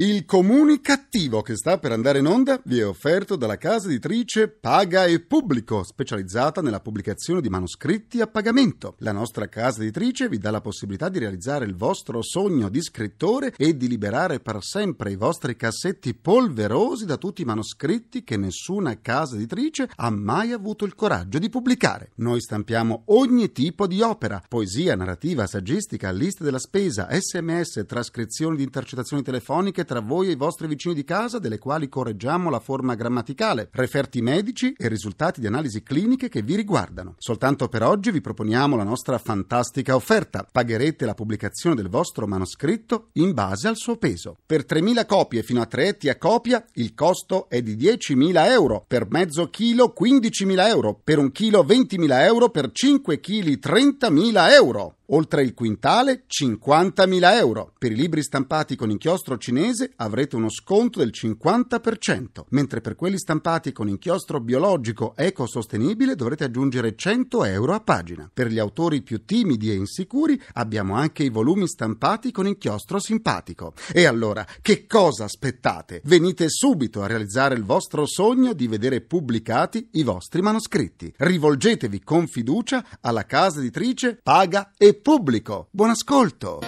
и Il comunicativo che sta per andare in onda vi è offerto dalla casa editrice Paga e Pubblico, specializzata nella pubblicazione di manoscritti a pagamento. La nostra casa editrice vi dà la possibilità di realizzare il vostro sogno di scrittore e di liberare per sempre i vostri cassetti polverosi da tutti i manoscritti che nessuna casa editrice ha mai avuto il coraggio di pubblicare. Noi stampiamo ogni tipo di opera, poesia, narrativa, saggistica, liste della spesa, sms, trascrizioni di intercettazioni telefoniche tra voi e i vostri vicini di casa, delle quali correggiamo la forma grammaticale, referti medici e risultati di analisi cliniche che vi riguardano. Soltanto per oggi vi proponiamo la nostra fantastica offerta. Pagherete la pubblicazione del vostro manoscritto in base al suo peso. Per 3.000 copie fino a 3 etti a copia il costo è di 10.000 euro, per mezzo chilo 15.000 euro, per un chilo 20.000 euro, per 5 kg 30.000 euro. Oltre il quintale 50.000 euro. Per i libri stampati con inchiostro cinese avrete uno sconto del 50%, mentre per quelli stampati con inchiostro biologico ecosostenibile dovrete aggiungere 100 euro a pagina. Per gli autori più timidi e insicuri abbiamo anche i volumi stampati con inchiostro simpatico. E allora, che cosa aspettate? Venite subito a realizzare il vostro sogno di vedere pubblicati i vostri manoscritti. Rivolgetevi con fiducia alla casa editrice Paga e pubblico. Buon ascolto.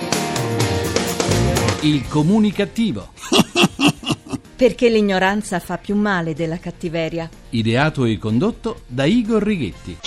Il comunicativo. Perché l'ignoranza fa più male della cattiveria. Ideato e condotto da Igor Righetti.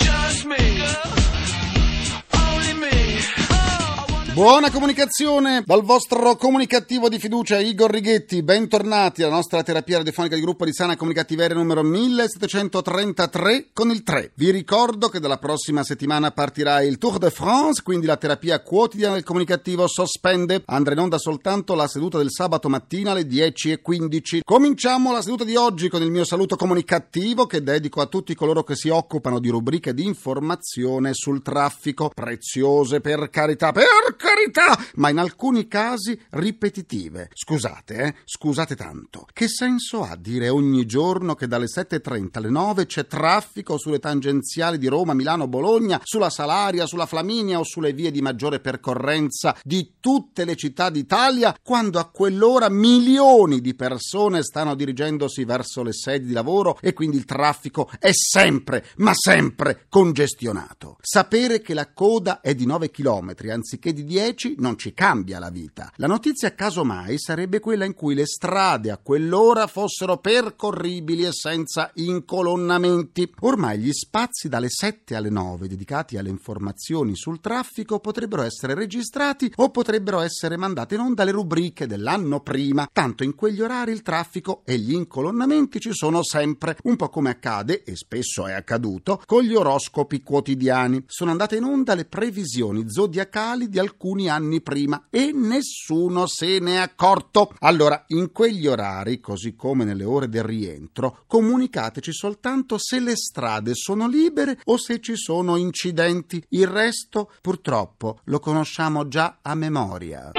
Buona comunicazione dal vostro comunicativo di fiducia Igor Righetti, bentornati alla nostra terapia radiofonica di gruppo di sana comunicativeria numero 1733 con il 3. Vi ricordo che dalla prossima settimana partirà il Tour de France, quindi la terapia quotidiana del comunicativo sospende. Andrà in onda soltanto la seduta del sabato mattina alle 10.15. Cominciamo la seduta di oggi con il mio saluto comunicativo che dedico a tutti coloro che si occupano di rubriche di informazione sul traffico, preziose per carità, per carità, ma in alcuni casi ripetitive. Scusate, eh? Scusate tanto. Che senso ha dire ogni giorno che dalle 7.30 alle 9 c'è traffico sulle tangenziali di Roma, Milano, Bologna, sulla Salaria, sulla Flaminia o sulle vie di maggiore percorrenza di tutte le città d'Italia, quando a quell'ora milioni di persone stanno dirigendosi verso le sedi di lavoro e quindi il traffico è sempre, ma sempre congestionato. Sapere che la coda è di 9 km anziché di 10 10 non ci cambia la vita. La notizia casomai sarebbe quella in cui le strade a quell'ora fossero percorribili e senza incolonnamenti. Ormai gli spazi dalle 7 alle 9 dedicati alle informazioni sul traffico potrebbero essere registrati o potrebbero essere mandate in onda le rubriche dell'anno prima, tanto in quegli orari il traffico e gli incolonnamenti ci sono sempre, un po' come accade, e spesso è accaduto, con gli oroscopi quotidiani. Sono andate in onda le previsioni zodiacali di alcuni alcuni anni prima e nessuno se n'è accorto. Allora, in quegli orari, così come nelle ore del rientro, comunicateci soltanto se le strade sono libere o se ci sono incidenti. Il resto, purtroppo, lo conosciamo già a memoria.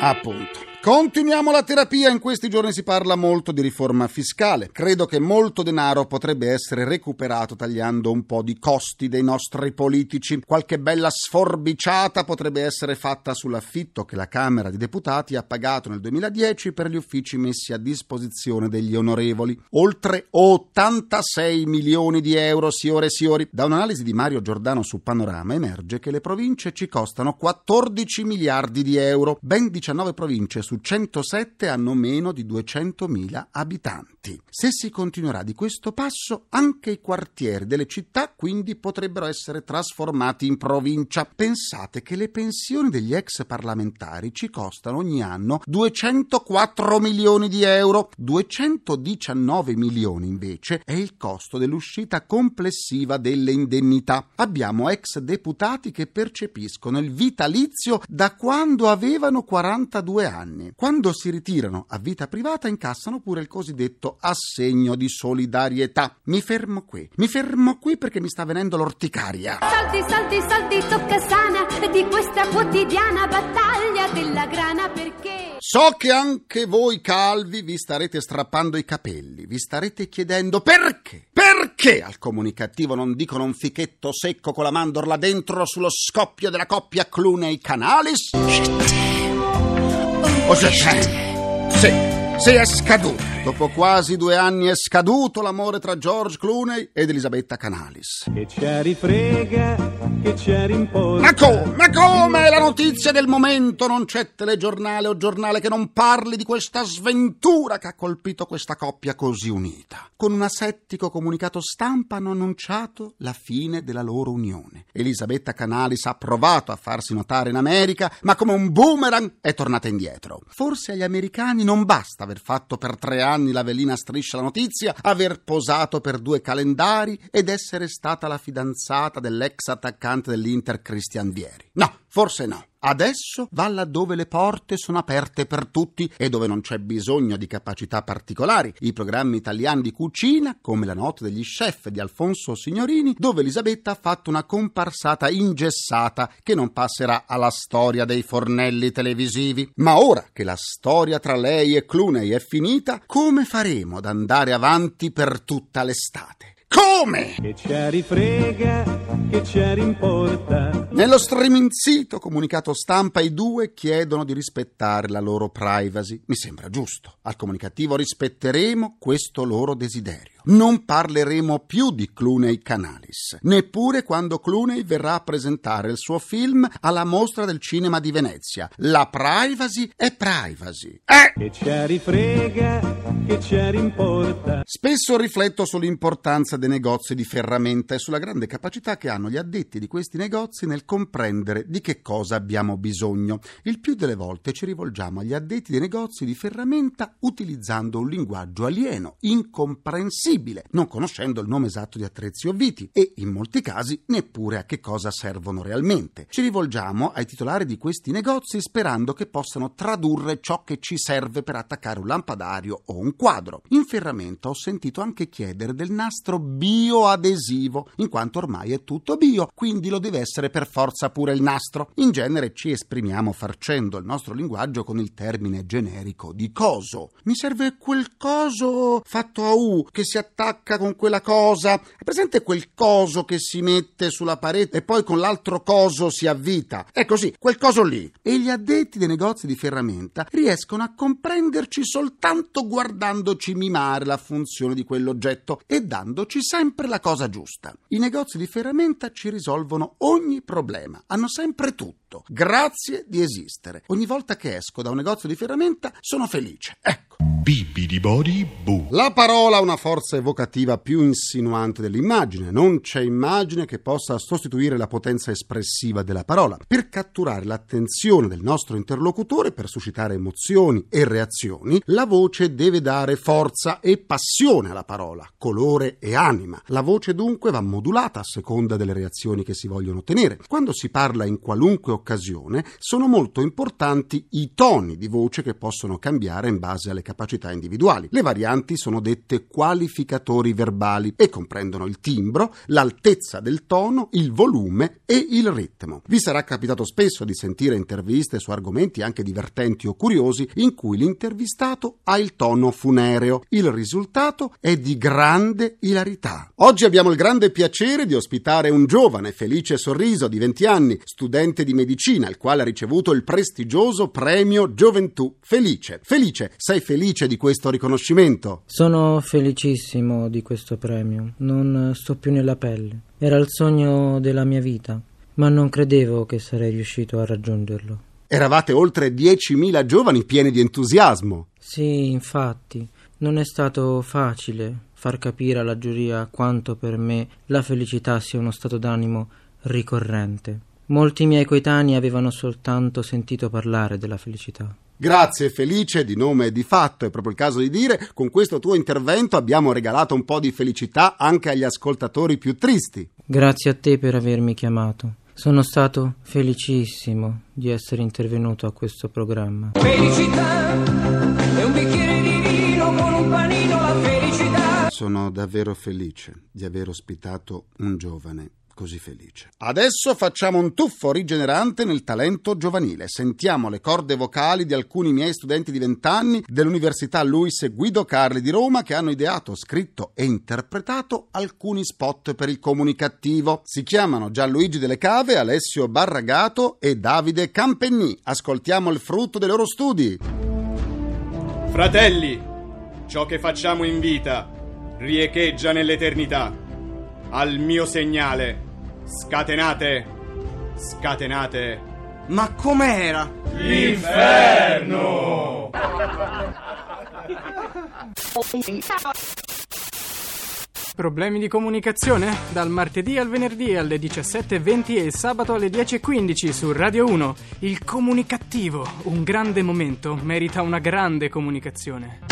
Appunto. Continuiamo la terapia, in questi giorni si parla molto di riforma fiscale. Credo che molto denaro potrebbe essere recuperato tagliando un po' di costi dei nostri politici. Qualche bella sforbiciata potrebbe essere fatta sull'affitto che la Camera dei Deputati ha pagato nel 2010 per gli uffici messi a disposizione degli onorevoli. Oltre 86 milioni di euro, signore e signori. Da un'analisi di Mario Giordano su Panorama emerge che le province ci costano 14 miliardi di euro. Ben 19 province su su 107 hanno meno di 200.000 abitanti. Se si continuerà di questo passo, anche i quartieri delle città quindi potrebbero essere trasformati in provincia. Pensate che le pensioni degli ex parlamentari ci costano ogni anno 204 milioni di euro. 219 milioni invece è il costo dell'uscita complessiva delle indennità. Abbiamo ex deputati che percepiscono il vitalizio da quando avevano 42 anni anni. Quando si ritirano a vita privata incassano pure il cosiddetto assegno di solidarietà. Mi fermo qui, mi fermo qui perché mi sta venendo l'orticaria. Salti, salti, salti, tocca sana di questa quotidiana battaglia della grana perché... So che anche voi calvi vi starete strappando i capelli, vi starete chiedendo perché? Perché al comunicativo non dicono un fichetto secco con la mandorla dentro sullo scoppio della coppia Clooney Canalis? Shit. O se Sì, sì, è scaduto. Dopo quasi due anni è scaduto l'amore tra George Clooney ed Elisabetta Canalis. Che ci rifrega, che ci rimporta. Ma come? Ma come? È la notizia del momento. Non c'è telegiornale o giornale che non parli di questa sventura che ha colpito questa coppia così unita. Con un asettico comunicato stampa hanno annunciato la fine della loro unione. Elisabetta Canalis ha provato a farsi notare in America, ma come un boomerang è tornata indietro. Forse agli americani non basta aver fatto per tre anni la velina striscia la notizia, aver posato per due calendari ed essere stata la fidanzata dell'ex attaccante dell'Inter Christian Vieri. No, forse no. Adesso va laddove le porte sono aperte per tutti e dove non c'è bisogno di capacità particolari. I programmi italiani di cucina, come la notte degli chef di Alfonso Signorini, dove Elisabetta ha fatto una comparsata ingessata che non passerà alla storia dei fornelli televisivi. Ma ora che la storia tra lei e Clooney è finita, come faremo ad andare avanti per tutta l'estate? Come? Che ci rifrega, che ci rimporta. Nello streaming sito comunicato stampa i due chiedono di rispettare la loro privacy. Mi sembra giusto. Al comunicativo rispetteremo questo loro desiderio. Non parleremo più di Clooney Canalis, neppure quando Clooney verrà a presentare il suo film alla mostra del cinema di Venezia. La privacy è privacy. Eh! Che ci rifrega, che ci rimporta. Spesso rifletto sull'importanza dei negozi di ferramenta e sulla grande capacità che hanno gli addetti di questi negozi nel comprendere di che cosa abbiamo bisogno. Il più delle volte ci rivolgiamo agli addetti dei negozi di ferramenta utilizzando un linguaggio alieno, incomprensibile non conoscendo il nome esatto di attrezzi o viti e, in molti casi, neppure a che cosa servono realmente. Ci rivolgiamo ai titolari di questi negozi sperando che possano tradurre ciò che ci serve per attaccare un lampadario o un quadro. In ferramenta ho sentito anche chiedere del nastro bioadesivo, in quanto ormai è tutto bio, quindi lo deve essere per forza pure il nastro. In genere ci esprimiamo farcendo il nostro linguaggio con il termine generico di coso. Mi serve quel coso fatto a U che si attacca con quella cosa. È presente quel coso che si mette sulla parete e poi con l'altro coso si avvita? È così, quel coso lì. E gli addetti dei negozi di ferramenta riescono a comprenderci soltanto guardandoci mimare la funzione di quell'oggetto e dandoci sempre la cosa giusta. I negozi di ferramenta ci risolvono ogni problema, hanno sempre tutto. Grazie di esistere. Ogni volta che esco da un negozio di ferramenta sono felice. Ecco. Bibidi boo. La parola ha una forza evocativa più insinuante dell'immagine. Non c'è immagine che possa sostituire la potenza espressiva della parola. Per catturare l'attenzione del nostro interlocutore, per suscitare emozioni e reazioni, la voce deve dare forza e passione alla parola, colore e anima. La voce dunque va modulata a seconda delle reazioni che si vogliono ottenere. Quando si parla in qualunque occasione, sono molto importanti i toni di voce che possono cambiare in base alle capacità individuali. Le varianti sono dette qualificatori verbali e comprendono il timbro, l'altezza del tono, il volume e il ritmo. Vi sarà capitato spesso di sentire interviste su argomenti anche divertenti o curiosi in cui l'intervistato ha il tono funereo. Il risultato è di grande ilarità. Oggi abbiamo il grande piacere di ospitare un giovane Felice Sorriso di 20 anni, studente di medicina, il quale ha ricevuto il prestigioso premio Gioventù Felice. Felice, sei felice di questo riconoscimento? Sono felicissimo di questo premio, non sto più nella pelle. Era il sogno della mia vita, ma non credevo che sarei riuscito a raggiungerlo. Eravate oltre 10.000 giovani pieni di entusiasmo. Sì, infatti, non è stato facile far capire alla giuria quanto per me la felicità sia uno stato d'animo ricorrente. Molti miei coetanei avevano soltanto sentito parlare della felicità. Grazie Felice, di nome e di fatto, è proprio il caso di dire, con questo tuo intervento abbiamo regalato un po' di felicità anche agli ascoltatori più tristi. Grazie a te per avermi chiamato. Sono stato felicissimo di essere intervenuto a questo programma. Felicità è un bicchiere di vino con un panino, la felicità. Sono davvero felice di aver ospitato un giovane così felice. Adesso facciamo un tuffo rigenerante nel talento giovanile. Sentiamo le corde vocali di alcuni miei studenti di vent'anni dell'Università Luis Guido Carli di Roma che hanno ideato, scritto e interpretato alcuni spot per il comunicativo. Si chiamano Gianluigi Delle Cave, Alessio Barragato e Davide Campenni. Ascoltiamo il frutto dei loro studi. Fratelli, ciò che facciamo in vita riecheggia nell'eternità. Al mio segnale, scatenate, scatenate. Ma com'era? L'inferno! Problemi di comunicazione? Dal martedì al venerdì alle 17.20 e sabato alle 10.15 su Radio 1. Il comunicativo, un grande momento, merita una grande comunicazione.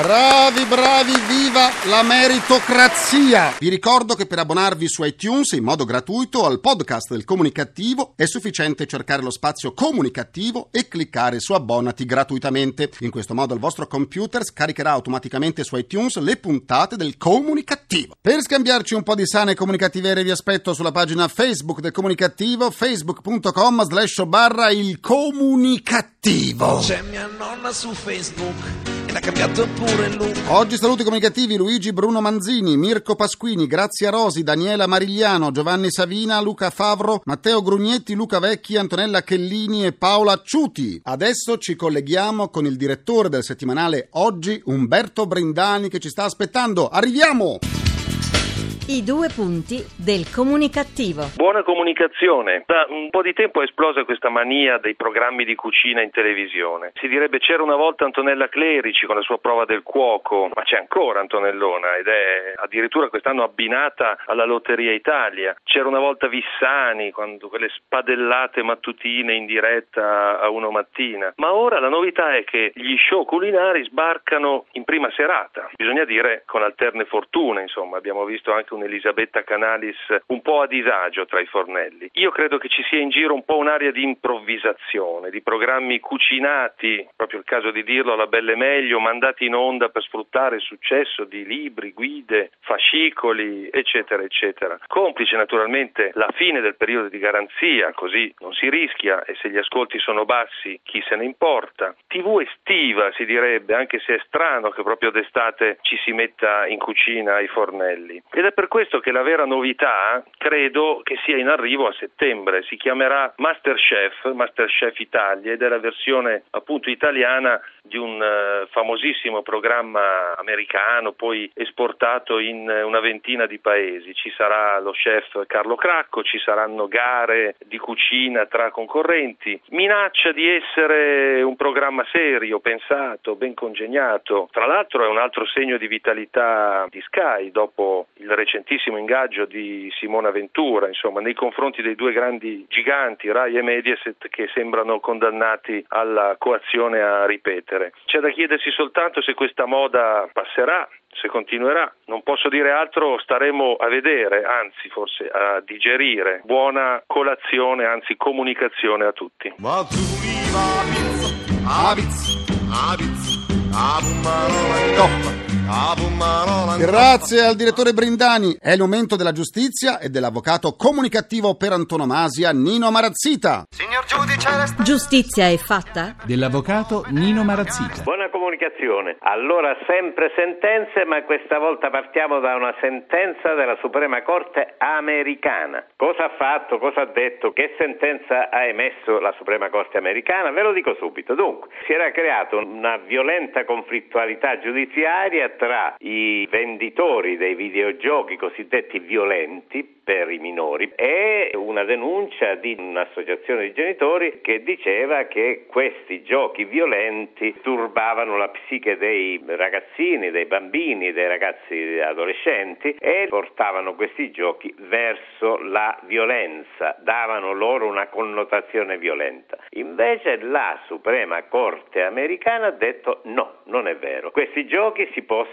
Bravi, bravi, viva la meritocrazia! Vi ricordo che per abbonarvi su iTunes in modo gratuito al podcast del comunicativo è sufficiente cercare lo spazio comunicativo e cliccare su abbonati gratuitamente. In questo modo il vostro computer scaricherà automaticamente su iTunes le puntate del comunicativo. Per scambiarci un po' di sane comunicativerie vi aspetto sulla pagina Facebook del comunicativo facebook.com slash barra il comunicativo. C'è mia nonna su Facebook ed ha cambiato pure look. Oggi saluti comunicativi Luigi Bruno Manzini, Mirko Pasquini, Grazia Rosi, Daniela Marigliano, Giovanni Savina, Luca Favro, Matteo Grugnetti, Luca Vecchi, Antonella Chellini e Paola Ciuti. Adesso ci colleghiamo con il direttore del settimanale Oggi, Umberto Brindani, che ci sta aspettando. Arriviamo! I due punti del comunicativo. Buona comunicazione. Da un po' di tempo è esplosa questa mania dei programmi di cucina in televisione. Si direbbe c'era una volta Antonella Clerici con la sua prova del cuoco, ma c'è ancora Antonellona ed è addirittura quest'anno abbinata alla Lotteria Italia. C'era una volta Vissani, quando quelle spadellate mattutine in diretta a uno mattina. Ma ora la novità è che gli show culinari sbarcano in prima serata. Bisogna dire con alterne fortune, insomma, abbiamo visto anche un Elisabetta Canalis un po' a disagio tra i fornelli. Io credo che ci sia in giro un po' un'area di improvvisazione, di programmi cucinati, proprio il caso di dirlo alla belle meglio, mandati in onda per sfruttare il successo di libri, guide, fascicoli, eccetera, eccetera. Complice naturalmente la fine del periodo di garanzia, così non si rischia e se gli ascolti sono bassi chi se ne importa. TV estiva si direbbe, anche se è strano che proprio d'estate ci si metta in cucina ai fornelli. Ed è per questo che la vera novità credo che sia in arrivo a settembre. Si chiamerà Masterchef, Masterchef Italia ed è la versione appunto italiana di un uh, famosissimo programma americano, poi esportato in uh, una ventina di paesi. Ci sarà lo chef Carlo Cracco, ci saranno gare di cucina tra concorrenti. Minaccia di essere un programma serio, pensato, ben congegnato. Tra l'altro è un altro segno di vitalità di Sky dopo il recentissimo ingaggio di Simona Ventura, insomma, nei confronti dei due grandi giganti, Rai e Mediaset, che sembrano condannati alla coazione a ripetere. C'è da chiedersi soltanto se questa moda passerà, se continuerà. Non posso dire altro, staremo a vedere, anzi forse a digerire. Buona colazione, anzi comunicazione a tutti. Grazie al direttore Brindani. È il momento della giustizia e dell'avvocato comunicativo per antonomasia Nino Marazzita. Signor giudice, Giustizia è fatta? Dell'avvocato Nino Marazzita. Buona comunicazione. Allora, sempre sentenze, ma questa volta partiamo da una sentenza della Suprema Corte americana. Cosa ha fatto, cosa ha detto, che sentenza ha emesso la Suprema Corte americana? Ve lo dico subito. Dunque, si era creata una violenta conflittualità giudiziaria tra i venditori dei videogiochi cosiddetti violenti per i minori e una denuncia di un'associazione di genitori che diceva che questi giochi violenti turbavano la psiche dei ragazzini, dei bambini, dei ragazzi adolescenti e portavano questi giochi verso la violenza, davano loro una connotazione violenta. Invece la Suprema Corte americana ha detto no, non è vero. Questi giochi si possono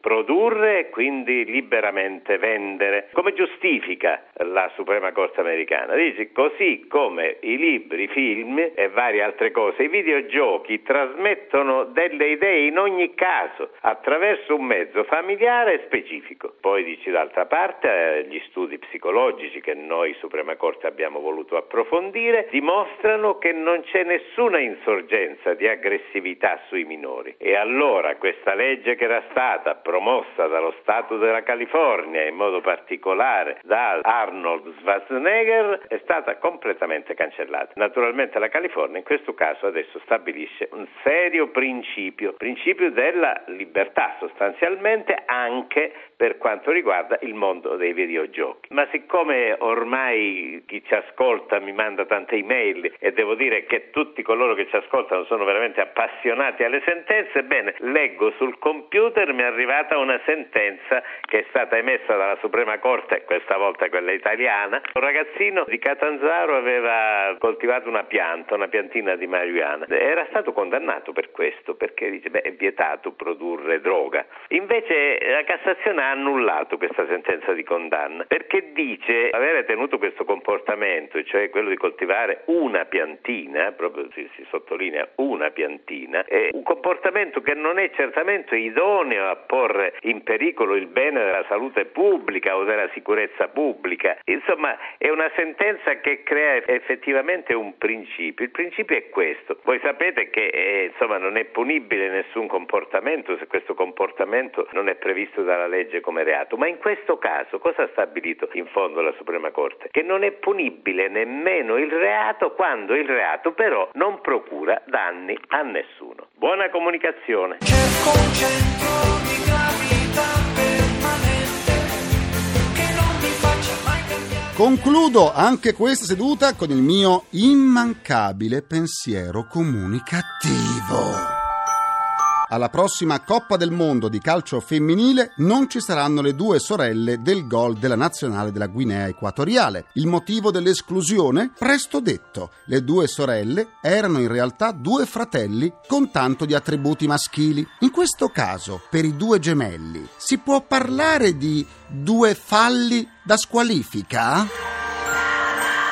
produrre e quindi liberamente vendere. Come giustifica la Suprema Corte americana. Dice così come i libri, i film e varie altre cose, i videogiochi trasmettono delle idee in ogni caso attraverso un mezzo familiare specifico. Poi dici d'altra parte eh, gli studi psicologici che noi Suprema Corte abbiamo voluto approfondire dimostrano che non c'è nessuna insorgenza di aggressività sui minori. E allora questa legge che era stata promossa dallo Stato della California, in modo particolare da Arnold Schwarzenegger, è stata completamente cancellata. Naturalmente la California in questo caso adesso stabilisce un serio principio, principio della libertà sostanzialmente anche per quanto riguarda il mondo dei videogiochi. Ma siccome ormai chi ci ascolta mi manda tante email e devo dire che tutti coloro che ci ascoltano sono veramente appassionati alle sentenze, bene, leggo sul computer mi è arrivata una sentenza che è stata emessa dalla Suprema Corte, questa volta quella italiana. Un ragazzino di Catanzaro aveva coltivato una pianta, una piantina di marijuana. Era stato condannato per questo perché dice beh, è vietato produrre droga. Invece la Cassazione ha annullato questa sentenza di condanna perché dice avere tenuto questo comportamento, cioè quello di coltivare una piantina, proprio si, si sottolinea una piantina, è un comportamento che non è certamente idoneo a porre in pericolo il bene della salute pubblica o della sicurezza pubblica. Insomma, è una sentenza che crea effettivamente un principio. Il principio è questo. Voi sapete che eh, insomma, non è punibile nessun comportamento se questo comportamento non è previsto dalla legge come reato, ma in questo caso cosa ha stabilito in fondo la Suprema Corte? Che non è punibile nemmeno il reato quando il reato però non procura danni a nessuno. Buona comunicazione. Concludo anche questa seduta con il mio immancabile pensiero comunicativo. Alla prossima Coppa del Mondo di calcio femminile non ci saranno le due sorelle del gol della nazionale della Guinea Equatoriale. Il motivo dell'esclusione? Presto detto. Le due sorelle erano in realtà due fratelli con tanto di attributi maschili. In questo caso, per i due gemelli, si può parlare di due falli da squalifica?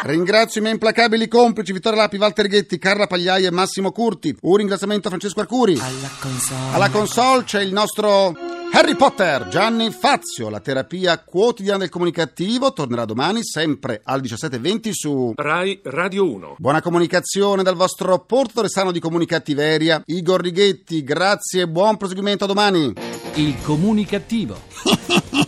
Ringrazio i miei implacabili complici Vittorio Lapi, Walter Ghetti, Carla Pagliaia e Massimo Curti. Un ringraziamento a Francesco Arcuri. Alla console. Alla console c'è il nostro Harry Potter, Gianni Fazio. La terapia quotidiana del comunicativo tornerà domani sempre alle 17.20 su Rai Radio 1. Buona comunicazione dal vostro portatore sano di comunicattiveria, Igor Righetti. Grazie e buon proseguimento a domani. Il comunicativo.